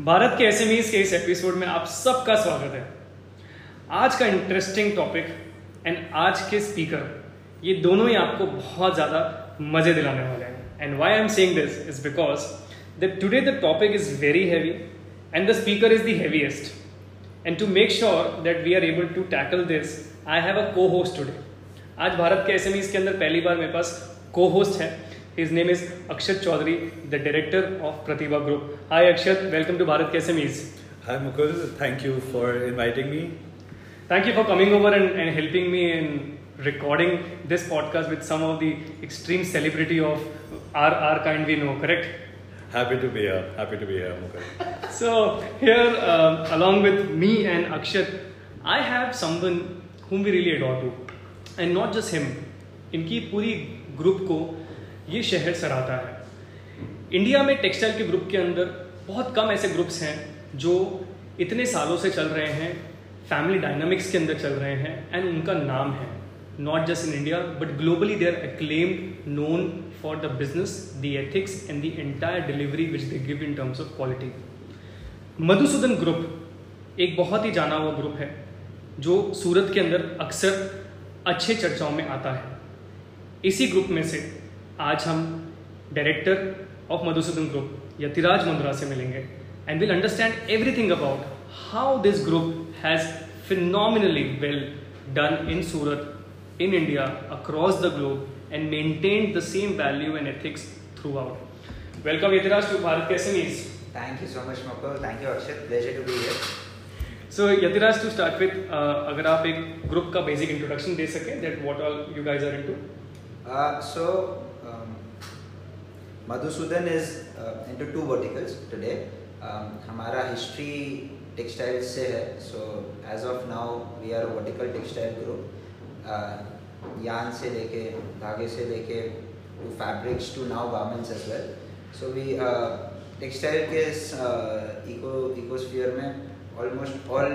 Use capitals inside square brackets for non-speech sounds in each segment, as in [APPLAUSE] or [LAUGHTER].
भारत के एसएमईज के इस एपिसोड में आप सबका स्वागत है। आज का इंटरेस्टिंग टॉपिक एंड आज के स्पीकर ये दोनों ही आपको बहुत ज़्यादा मज़े दिलाने वाले हैं। And why I am saying this is because that today the topic is very heavy and the speaker is the heaviest and to make sure that we are able to tackle this I have a co host today आज भारत के S के अंदर पहली बार मेरे पास को host है। His name is Akshat Chaudhary, the director of Pratibha Group. Hi Akshat, welcome to Bharat KSMEs. Hi Mukul, thank you for inviting me. Thank you for coming over and, and helping me in recording this podcast with some of the extreme celebrity of our, our kind we know, correct? Happy to be here. Happy to be here, Mukul. So here, um, along with me and Akshat, I have someone whom we really adore too, and not just him. इनकी पूरी group को ये शहर सराहता है। India में textile के group के अंदर बहुत कम ऐसे ग्रुप्स हैं जो इतने सालों से चल रहे हैं, फैमिली डायनामिक्स के अंदर चल रहे हैं एंड उनका नाम है। Not just in India but globally they are acclaimed known for the business the ethics and the entire delivery which they give in terms of quality Madhusudan group एक बहुत ही जाना हुआ ग्रुप है, जो सूरत के अंदर अक्सर अच्छे चर्चाओं में आता है। इसी ग्रुप में से आज हम director of Madhusudan group Yatiraj Mundra से मिलेंगे and will understand everything about how this group has phenomenally well done in Surat in India across the globe and maintain the same value and ethics throughout welcome Yatiraj to Bharat के SMEs Thank you so much, Mukul. Thank you, Akshat. Pleasure to be here. So Yatiraj to start with अगर आप एक group का basic introduction दे सकें that what all you guys are into Uh, so, um, Madhusudan is uh, into two verticals today. Um, हमारा history textile से है so as of now we are vertical textile group yarn से लेके धागे से लेके to fabrics to now garments as well so we textile के eco ecosphere में ऑलमोस्ट ऑल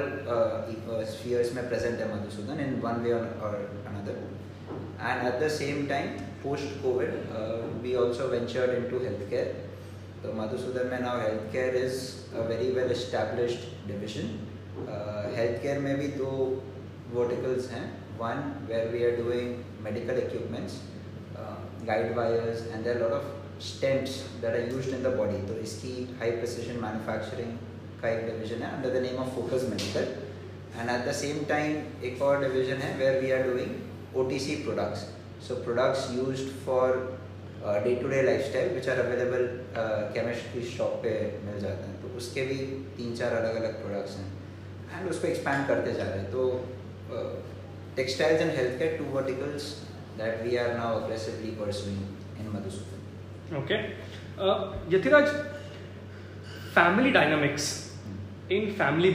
इकोस्फीयर्स में प्रेजेंट है मधुसूदन इन वन वे और and at the same time post covid uh, we also ventured into healthcare so madhusudan mein now healthcare is a very well established division uh, healthcare में भी दो verticals हैं one where we are doing medical equipments uh, guide wires and there are a lot of stents that are used in the body तो इसकी high precision manufacturing का एक division है under the name of focus medical and at the same time एक और division है where we are doing OTC products. So products used for uh, lifestyle which are available uh, chemist की shop पे मिल जाते हैं तो उसके भी तीन चार अलग अलग products हैं and उसको expand करते जा रहे हैं तो uh, textiles and healthcare two verticals that we are now aggressively pursuing in Madhusudan. Okay. Uh, Yatiraj, family dynamics in family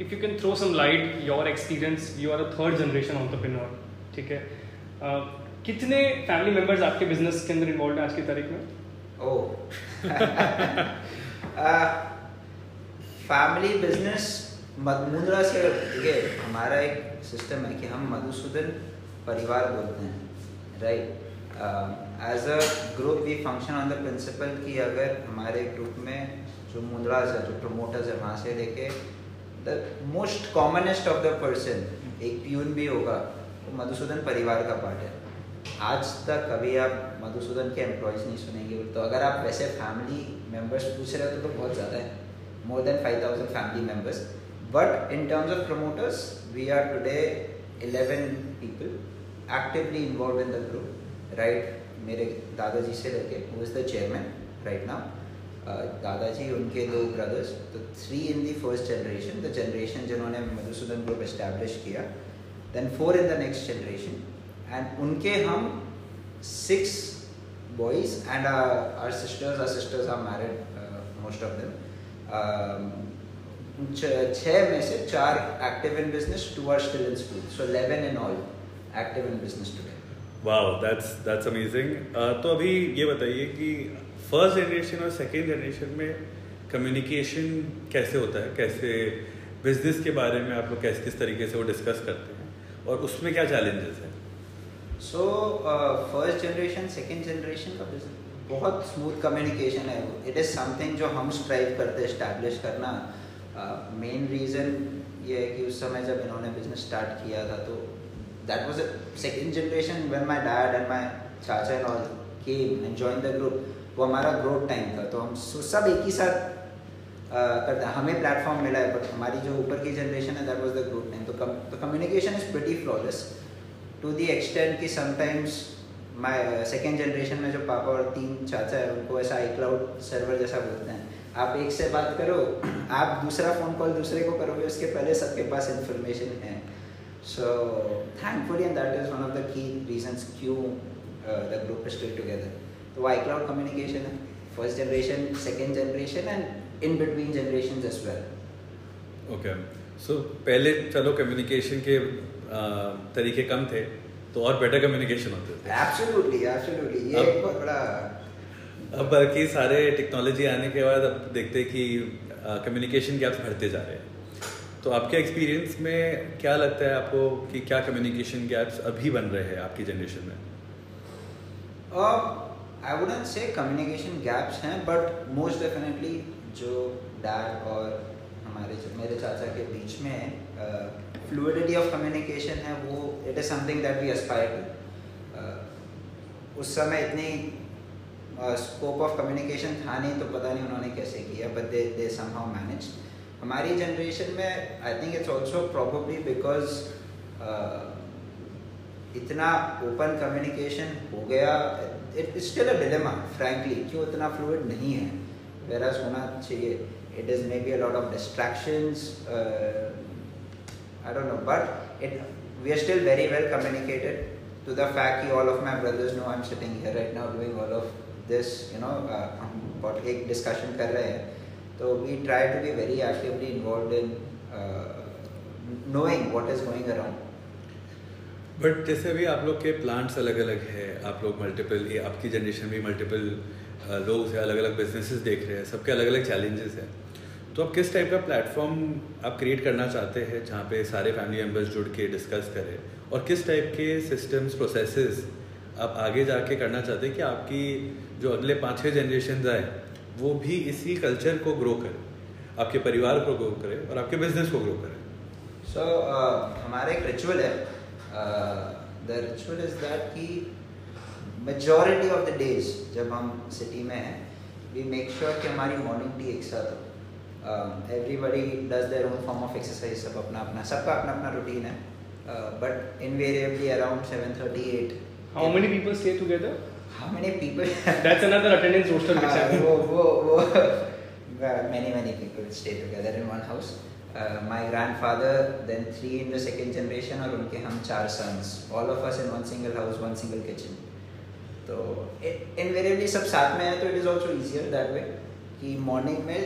If you can throw some light, your experience, you are a third generation entrepreneur, ठीक है? Uh, कितने family members आपके business के अंदर involve हैं आज की तारीख में? Oh. फैमिली बिज़नेस मुद्रा से देखिए हमारा एक सिस्टम है कि हम मधुसूदन परिवार बोलते हैं right as a group we function on the principle कि अगर हमारे ग्रुप में जो मुद्राज है जो प्रमोटर्स है वहाँ से लेके the most commonest of the person एक प्यून भी होगा वो मधुसूदन परिवार का पार्ट है। आज तक कभी आप मधुसूदन के एम्प्लॉयज़ नहीं सुनेंगे तो अगर आप वैसे फैमिली मेंबर्स पूछ रहे हो तो, तो बहुत ज़्यादा है। More than five thousand family members but in terms of promoters we are today eleven people actively involve in the group right मेरे दादाजी से लेके वो is the chairman right now दादाजी उनके दो ब्रदर्स तो three in the first generation the generation जिन्होंने मधुसूदन ग्रुप इस्टेब्लिश किया then four in the next generation and उनके हम six boys and uh, our sisters our sisters are married uh, most छः में से चार active in business two are still in school so 11 in all active in business today that's that's amazing. Uh, तो अभी ये बताइए कि first generation और सेकेंड जनरेशन में कम्युनिकेशन कैसे होता है? कैसे बिज़नेस के बारे में आप लोग कैसे किस तरीके से वो डिस्कस करते हैं? और उसमें क्या चैलेंजेस हैं? So first generation second generation का बहुत स्मूथ कम्युनिकेशन है इट इज़ समथिंग जो हम स्ट्राइव करते इस्टेब्लिश करना। मेन uh, रीज़न ये है कि उस समय जब इन्होंने बिज़नेस स्टार्ट किया था तो that was second generation when my dad and my चाचा and all came and join the group वो हमारा ग्रोथ टाइम था। तो हम सब एक ही साथ करते हैं। हमें प्लेटफॉर्म मिला है बट हमारी जो ऊपर की जनरेशन है that was the growth time तो तो communication is pretty flawless to the extent कि समटाइम्स माई सेकेंड जनरेशन में जो पापा और तीन चाचा है, उनको ऐसा आई क्लाउड सर्वर जैसा बोलते हैं। आप एक से बात करो, [CLEARS THROAT] आप दूसरा फ़ोन कॉल दूसरे को करोगे, उसके पहले सबके पास इंफॉर्मेशन है। So thankfully and that is one of the key reasons क्यों द ग्रुप स्टिल टुगेदर तो आई क्लाउड कम्युनिकेशन है first generation second generation and in between generation as well okay so पहले चलो कम्युनिकेशन के तरीके कम थे तो और बेटर कम्युनिकेशन होते थे। एब्सोल्युटली एब्सोल्युटली ये एक बहुत बड़ा अब बल्कि सारे टेक्नोलॉजी आने के बाद अब देखते कि कम्युनिकेशन गैप्स बढ़ते जा रहे हैं। तो आपके एक्सपीरियंस में क्या लगता है आपको कि क्या कम्युनिकेशन गैप्स अभी बन रहे हैं आपकी जनरेशन में? I wouldn't say communication gaps हैं बट मोस्ट डेफिनेटली जो डैड और हमारे मेरे चाचा के बीच में फ्लूडिटी ऑफ़ कम्युनिकेशन है, वो it is something that we aspire to उस समय इतनी स्कोप ऑफ़ कम्युनिकेशन था नहीं तो पता नहीं उन्होंने कैसे किया but they they somehow manage हमारी जनरेशन में I think it's also probably because इतना ओपन कम्युनिकेशन हो गया it still a dilemma frankly क्यों इतना फ्लूड नहीं है? वेरा सोना चाहिए। It is maybe a lot of distraction I don't know but it we are still very well communicated to the fact all of my brothers know I am sitting here right now doing all of this you know but एक discussion कर रहे हैं। तो we try to be very actively involve in knowing what is going around but जैसे अभी आप लोग के प्लांट्स अलग अलग है आप लोग मल्टीपल आपकी जनरेशन भी मल्टीपल लोग हैं अलग अलग बिजनेसेस देख रहे हैं सबके अलग अलग चैलेंजेस हैं। तो आप किस टाइप का प्लेटफॉर्म आप क्रिएट करना चाहते हैं जहाँ पे सारे फैमिली मेंबर्स जुड़ के डिस्कस करें? और किस टाइप के सिस्टम्स प्रोसेसेस आप आगे जाके करना चाहते हैं कि आपकी जो अगले पाँच छः जनरेशन आए वो भी इसी कल्चर को ग्रो करें? आपके परिवार को ग्रो करें और आपके बिज़नेस को ग्रो करें। सो so, uh, हमारा एक रिचुअल है। द रिचुअल इज़ दैट कि मेजॉरिटी ऑफ़ द डेज़ जब हम सिटी में हैं वी मेक श्योर कि हमारी मॉर्निंग टी एक साथ हो everybody does their own form of exercise सब अपना अपना सबका अपना अपना रूटीन है but invariably around 7:38 how many people stay together how many people that's another attendance roster which uh, wo, wo, wo, many many people stay together in one house uh, grandfather then three in the second generation और उनके हम चार sons all of us in one single house one single kitchen. तो invariably सब साथ में है तो it is also easier that way कि मॉर्निंग में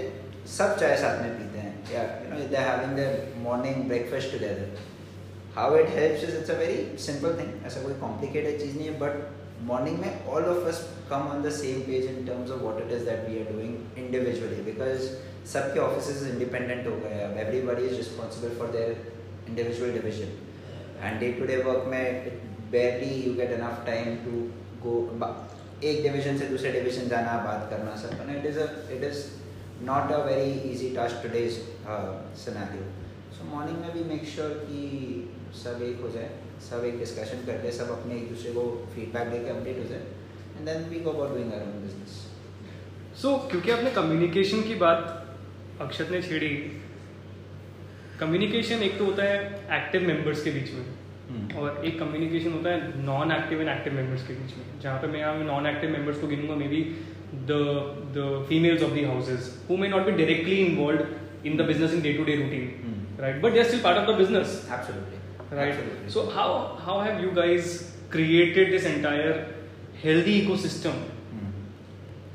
सब चाय साथ में पीते हैं. या you know they having their morning breakfast together how it helps is it's a very simple thing ऐसा कोई कॉम्प्लिकेटेड चीज़ नहीं है बट मॉर्निंग में all of us come on the same page in terms of what it is that we are doing individually because सबके office independent हो गए अब everybody is responsible for their individual division and day to day work में barely you get enough time to go एक division से दूसरे division जाना बात करना सब it is it is a very easy task today's uh, scenario. So morning में भी make sure कि सब एक हो जाए सब एक डिस्कशन करके सब अपने एक दूसरे को फीडबैक देके अपडेट हो जाए and then we go about doing our own business so क्योंकि आपने कम्युनिकेशन की बात अक्षत ने छेड़ी। कम्युनिकेशन एक तो होता है एक्टिव मेंबर्स के बीच में हम्म। और एक कम्युनिकेशन होता है non active and active members के बीच में। जहाँ पे मैं यहाँ नॉन एक्टिव मेंबर्स को गिनूँगा maybe the the females of the houses who may not be directly involve in the business in day to day routine right but still part of the business right so how how have you guys created this entire healthy ecosystem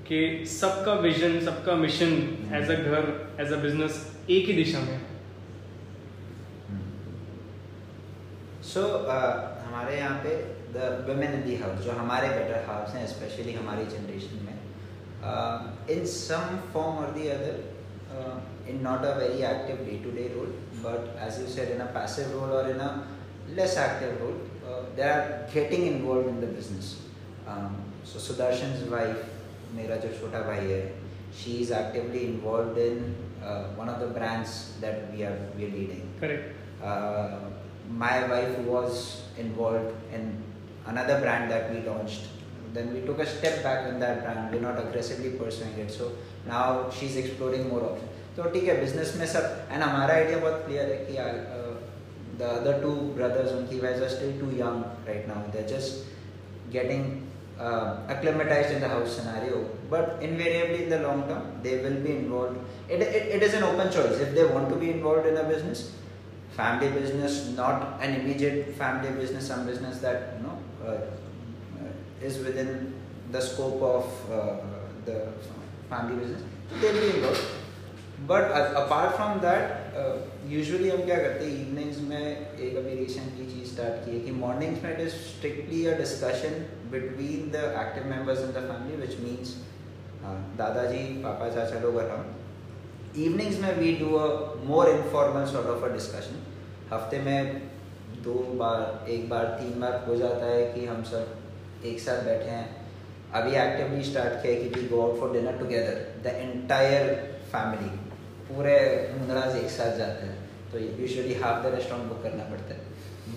कि सबका vision सबका mission as a घर as a business एक ही दिशा में सो हमारे यहाँ पे the women in the house जो हमारे बेटर हाउस हैं स्पेशली हमारी जनरेशन में इन सम फॉर्म और the other in not a very active day to day role but as you said in a passive role और in a less active role they are getting involve in the business so Sudarshan wife मेरा जो छोटा भाई है she is actively involve in one of the brands that we are we are leading correct my wife was involved in another brand that we launched then we took a step back in that brand we're not aggressively pursuing it so now she's exploring more options तो ठीक है business में सब and हमारा idea बहुत clear है कि the other two brothers उनकी wives are still too young right now they just getting uh, acclimatized in the house scenario but invariably in the long term they will be involved. It, it, it is an open choice. If they want to be involved in a business family business not an immediate family business some business that you know uh, is within the scope of uh, the family business they will be involved. But apart from that usually हम क्या करते हैं evenings में एक अभी recently चीज़ start की है कि मॉर्निंग्स में it is strictly a discussion between the active members in the family which means दादाजी, पापा, चाचा लोग हम। इवनिंग्स में we do a more informal sort of a discussion हफ़्ते में दो बार, एक बार, तीन बार हो जाता है कि हम सब एक साथ बैठे हैं। अभी एक्टिवली स्टार्ट किया है कि we go out for dinner together the entire family पूरे मुंदराज एक साथ जाते हैं तो usually half the restaurant book करना पड़ता है।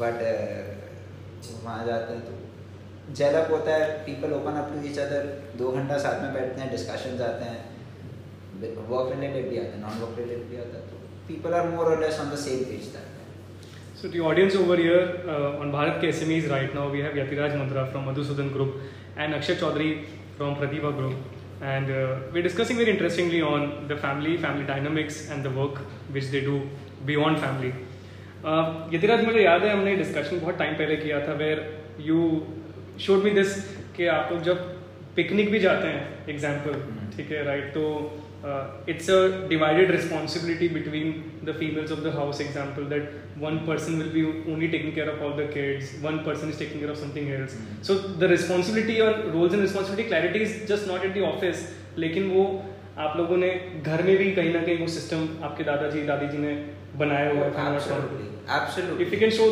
बट uh, वहाँ जाते हैं तो जेलअप होता है people open up to each other दो घंटा साथ में बैठते हैं डिस्कशन जाते हैं। वर्क रिलेटेड भी आता है नॉन वर्क रिलेटेड भी आता है तो पीपल आर मोर और on the same page that So the audience over here uh, on Bharat Ke SMEs right now, we have Yatiraj Mandra from Madhusudan Group and Akshay Chaudhary from Pratibha Group. And uh, we're discussing very interestingly on the family, family dynamics, and the work which they do beyond family. Yatiraj uh, मुझे याद है हमने discussion बहुत time पहले किया था where you showed me this कि आप लोग जब पिकनिक भी जाते हैं एग्ज़ाम्पल hmm. ठीक है राइट तो uh, it's a divided responsibility between the females of the house example that one person will be only taking care of all the kids one person is taking care of something else mm-hmm. so the responsibility or roles and responsibility clarity is just not at the office लेकिन वो आप लोगों ने घर में भी कहीं ना कहीं वो सिस्टम आपके दादाजी दादी जी ने बनाया हुआ है absolutely absolutely if you can show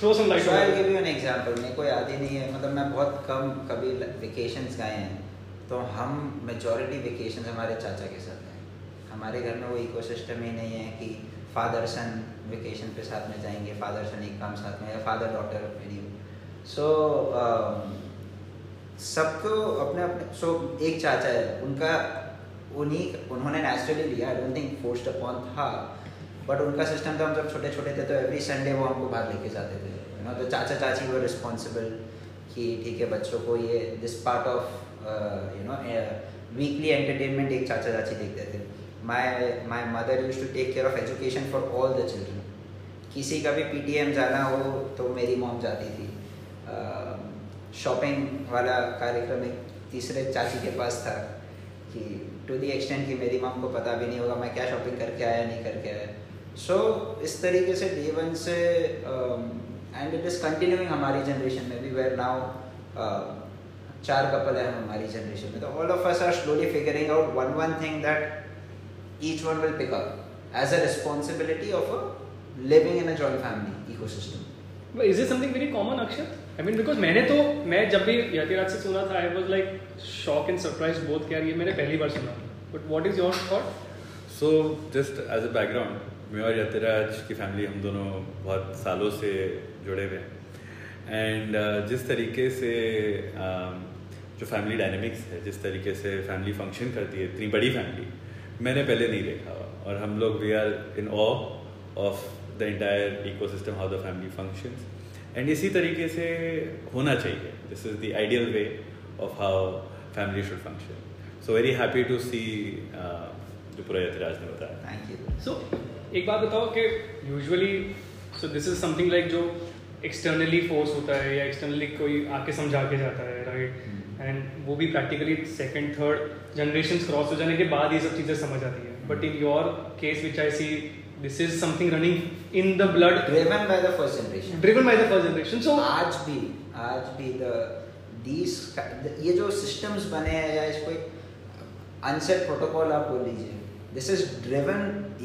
throw some light so I'll give you an example मेरे को याद ही नहीं है मतलब मैं बहुत कम कभी वेकेशंस गए हैं तो हम मेजॉरिटी वेकेशन हमारे चाचा के साथ हैं। हमारे घर में वो इकोसिस्टम ही नहीं है कि फादर सन वेकेशन पे साथ में जाएँगे फादर सन एक काम साथ में या फादर डॉटर वेरी सो सबको अपने अपने सो so, एक चाचा है उनका उन्हीं उन्होंने नेचुरली लिया I don't think forced upon था। बट उनका सिस्टम था हम जब छोटे छोटे थे तो एवरी संडे वो हमको बाहर लेके जाते थे। यू नो तो चाचा चाची वो रिस्पॉन्सिबल कि ठीक है बच्चों को ये this part of you know weekly entertainment एक चाचा चाची देखते थे। My my mother use to take care of education for all the children किसी का भी पीटीएम जाना हो तो मेरी मॉम जाती थी। शॉपिंग uh, वाला कार्यक्रम एक तीसरे चाची के पास था कि टू दी एक्सटेंट कि मेरी मॉम को पता भी नहीं होगा मैं क्या शॉपिंग करके आया नहीं करके आया। सो so, इस तरीके से डे वन से एंड इट इज़ कंटिन्यूइंग हमारी जनरेशन में भी वेर नाउ चार कपल है हमारी जनरेशन में तो all of us are slowly figuring out one one thing that each one will pick up as a responsibility of a living in a joint family ecosystem is it something very common Akshar I mean because मैंने तो मैं जब भी यतिराज से सुना था I was like shock and surprise both क्या ये मैंने पहली बार सुना। But what is your thought so just as a background मैं और यतिराज की फैमिली हम दोनों बहुत सालों से जुड़े हुए हैं। एंड uh, जिस तरीके से uh, जो फैमिली डायनेमिक्स है जिस तरीके से फैमिली फ़ंक्शन करती है इतनी बड़ी फैमिली मैंने पहले नहीं देखा और हम लोग we are in awe of the entire ecosystem how the family function and इसी तरीके से होना चाहिए। This is the ideal way of how family should function so very happy to see जो पूरा यतिराज ने बताया। थैंक यू सो एक बात बताओ कि usually so this is something like जो एक्सटर्नली फोर्स होता है या एक्सटर्नली कोई आके समझा के जाता है राइट एंड वो भी practically second third generation cross हो जाने के बाद ये सब चीज़ें समझ आती है. But in your case which I see this is something running in the blood driven by the first generation driven by the first generation so आज भी आज भी द दीस ये जो सिस्टम्स बने हैं या इसको एक अनसेट प्रोटोकॉल आप बोल लीजिए this is driven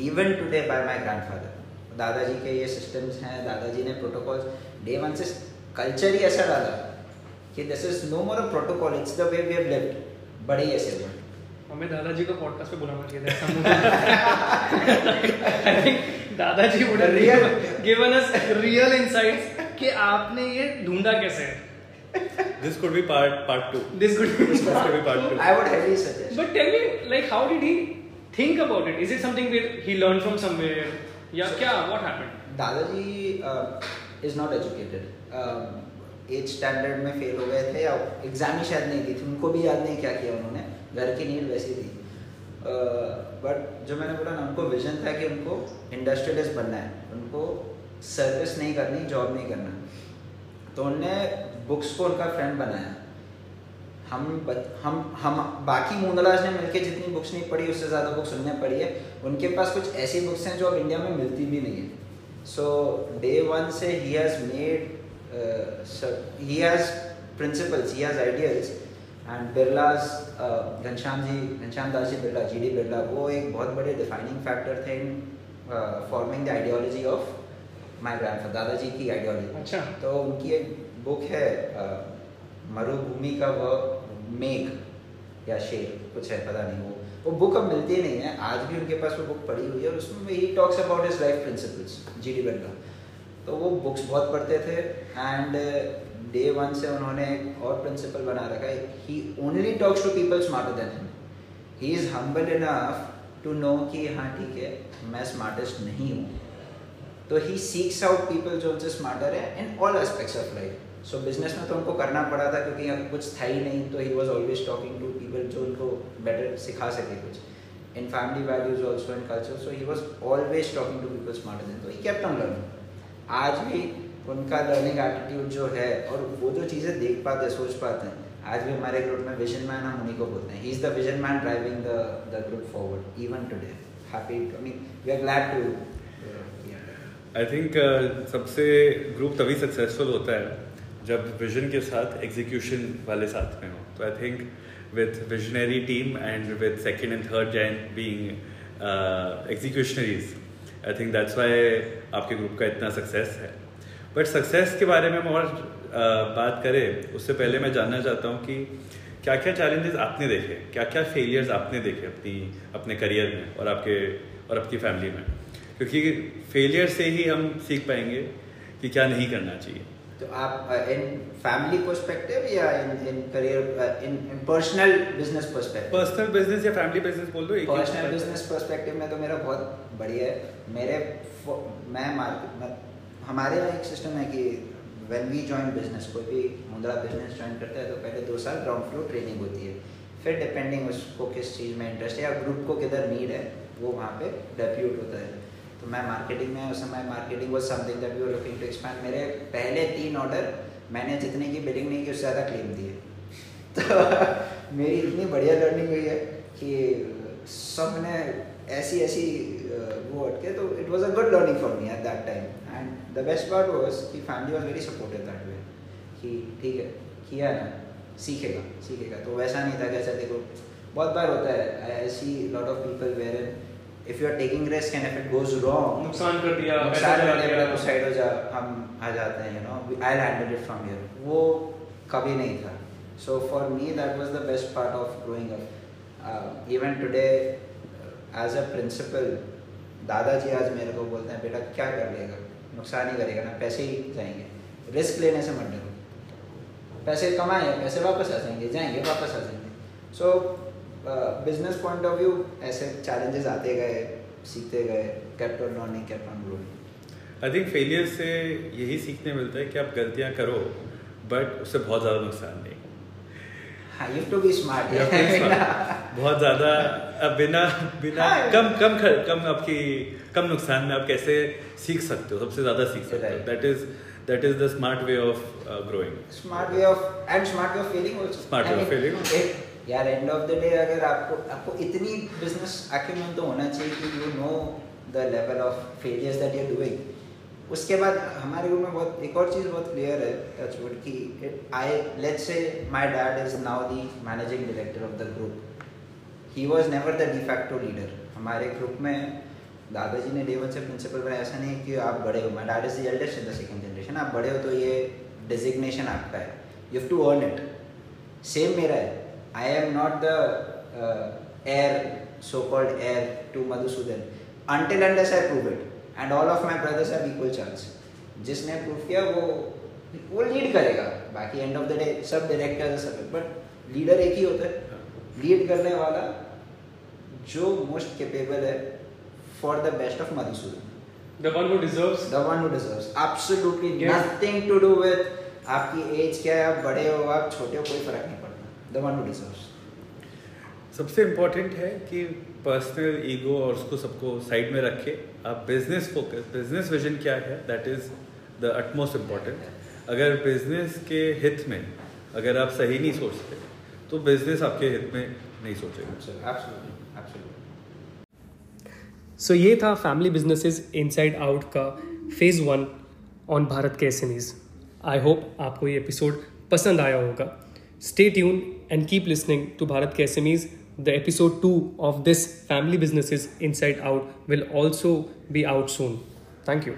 even today by my grandfather दादाजी के ये सिस्टम्स हैं दादाजी ने प्रोटोकॉल्स डे वन से कल्चर ही ऐसा डाला कि this is no more a protocol it's the way we have lived बड़े ऐसे हुए हमें दादाजी को पॉडकास्ट पे बुलाना चाहिए था I think [LAUGHS] Dadaji would Real- given us real insights कि आपने ये ढूंढा कैसे this could be part part two this good This could be part two. I would heavily suggest. But tell me, like, how did he think about it? Is it something that he learned from somewhere? Yeah, So- kya? What? Dadaji is not educated eighth standard में fail हो गए थे या exam ही शायद नहीं दी थी। उनको भी याद नहीं क्या किया उन्होंने। घर की नीड वैसी थी। बट जो मैंने बोला ना उनको विजन था कि उनको इंडस्ट्रियलिस्ट बनना है। उनको सर्विस नहीं करनी जॉब नहीं करना। तो उनने बुक्स को उनका फ्रेंड बनाया। हम हम हम बाकी मूंदलाज ने मिलकर जितनी बुक्स नहीं पढ़ी उससे ज़्यादा बुक्स उनने पढ़ी है। उनके पास कुछ ऐसी बुक्स हैं जो अब इंडिया में मिलती भी नहीं है। सो डे वन से he has made he has principles he has ideals and Birla's Ghanshyam ji Ghanshyam Das ji Birla ji D Birla वो एक बहुत बड़े डिफाइनिंग फैक्टर थे in forming the ideology of my grand Dadaji की ideology अच्छा। तो उनकी एक बुक है अ, मरुभूमि का वह मेघ या शेर कुछ है पता नहीं वो वो बुक अब मिलती नहीं है। आज भी उनके पास वो बुक पड़ी हुई है और उसमें ही talks about his life principles G D Birla तो वो बुक्स बहुत पढ़ते थे एंड डे वन से उन्होंने एक और प्रिंसिपल बना रखा है। He only talks to people smarter than him he is humble enough to know कि हाँ ठीक है, मैं स्मार्टेस्ट नहीं हूँ। तो ही सीक्स आउट पीपल जो उनसे स्मार्टर है in all aspects of life so business में तो उनको करना पड़ा था क्योंकि यहाँ कुछ था ही नहीं तो he was always talking to people जो उनको बेटर सिखा सके कुछ। In family values also in culture so he was always talking to people smarter than तो ही केप्ट ऑन लर्निंग आज भी उनका लर्निंग एटीट्यूड जो है, और वो जो चीज़ें देख पाते हैं सोच पाते हैं, आज भी हमारे ग्रुप में विजन मैन हम उन्हीं को बोलते हैं। He is the vision man driving the the group forward even today happy I mean we are glad to I think सबसे ग्रुप तभी सक्सेसफुल होता है जब विजन के साथ एग्जीक्यूशन वाले साथ में हो। तो I think with visionary team and with second and third gen being executionaries I think that's why आपके ग्रुप का इतना सक्सेस है. बट सक्सेस के बारे में हम और uh, बात करें उससे पहले मैं जानना चाहता हूँ कि क्या क्या चैलेंजेस आपने देखे? क्या क्या फेलियर्स आपने देखे अपनी अपने करियर में और आपके और आपकी फैमिली में? क्योंकि फेलियर से ही हम सीख पाएँगे कि क्या नहीं करना चाहिए. तो आप इन फैमिली पर्सपेक्टिव या in in career in in personal business perspective personal business या फैमिली बिज़नेस बोल दो पर्सनल बिज़नेस पर्सपेक्टिव में तो मेरा बहुत बढ़िया है। मेरे मैं मार्केट हमारे यहाँ एक सिस्टम है कि वेन वी जॉइन बिज़नेस कोई भी मुद्रा बिज़नेस ज्वाइन करता है तो पहले दो साल ग्राउंड फ्लोर ट्रेनिंग होती है। फिर डिपेंडिंग उसको किस चीज़ में इंटरेस्ट है या ग्रुप को किधर नीड है वो वहाँ पे डेप्यूट होता है। तो मैं मार्केटिंग में उस समय marketing was something that we were looking to expand मेरे पहले तीन ऑर्डर मैंने जितने की बिलिंग नहीं की, उससे ज़्यादा क्लेम दिए। [LAUGHS] तो मेरी इतनी बढ़िया लर्निंग हुई है कि सबने ऐसी ऐसी वो अटके तो it was a good learning for me at that time and the best part was कि family was very supportive that way कि ठीक है, किया ना, सीखेगा सीखेगा। तो वैसा नहीं था कि ऐसा देखो, बहुत बार होता है I see lot of people where if you are taking risk and if it goes wrong नुकसान कर दिया नुकसान करने गया। तो साइड हो जा हम आ जाते हैं you know I handle it from here वो कभी नहीं था। So for me that was the best part of growing up even today as a principle Dadaji आज मेरे को बोलते हैं बेटा क्या कर लेगा? नुकसान ही करेगा ना पैसे ही जाएँगे। रिस्क लेने से मत डरो। पैसे कमाए पैसे वापस आ जाएँगे जाएँगे वापस आ जाएँगे। So business point of view ऐसे चैलेंजेस आते गए सीखते गए kept on learning kept on growing I think failure से यही सीखने मिलता है कि आप गलतियाँ करो बट उससे बहुत ज़्यादा नुकसान नहीं। हाँ यू टू बी स्मार्ट. बहुत ज़्यादा अब बिना बिना हाँ। कम कम खर, कम आपकी कम नुकसान में आप कैसे सीख सकते हो? सबसे ज़्यादा सीख सकते हो। That is that is the smart way of growing smart way of and smart way of feeling Smart way of feeling. यार एंड ऑफ़ द डे अगर आपको आपको इतनी बिज़नेस अक्यूमेंट तो होना चाहिए कि you know the level of failures that you doing उसके बाद हमारे ग्रुप में बहुत, एक और चीज़ बहुत क्लियर है टचवुड की I let's say my dad is now the managing director of the group he was never the de facto leader हमारे ग्रुप में दादाजी ने डे वन से प्रिंसिपल बनाया। ऐसा नहीं कि आप बड़े हो। My dad is eldest in the second generation आप बड़े हो तो ये डिजिग्नेशन आपका है। You have to earn it same मेरा है। I am not the uh, heir, so-called heir to Madhusudan. Until unless I prove it, and all of my brothers have equal chance. जिसने प्रूव किया वो वो lead करेगा. बाकी end of the day सब director सब बट लीडर एक ही होता है. लीड करने वाला जो मोस्ट केपेबल है for the best of Madhusudan the one who deserves the one who deserves absolutely nothing to do with आपकी एज क्या है आप बड़े हो आप छोटे हो कोई फ़र्क नहीं पड़ता। द वन हु डिजर्व्स सबसे इम्पोर्टेंट है कि पर्सनल ईगो और उसको सबको साइड में रखे। आप बिज़नेस फोकस बिज़नेस विजन क्या है? That is the utmost important अगर बिज़नेस के हित में अगर आप सही नहीं सोचते तो बिज़नेस आपके हित में नहीं सोचेगा। सो ये था फैमिली बिजनेसेस इनसाइड आउट का फ़ेज़ वन ऑन भारत के एस आई होप आपको ये एपिसोड पसंद आया होगा। Stay tune and keep listening to Bharat Ke SMEs. The episode 2 of this Family Businesses Inside Out will also be out soon. Thank you.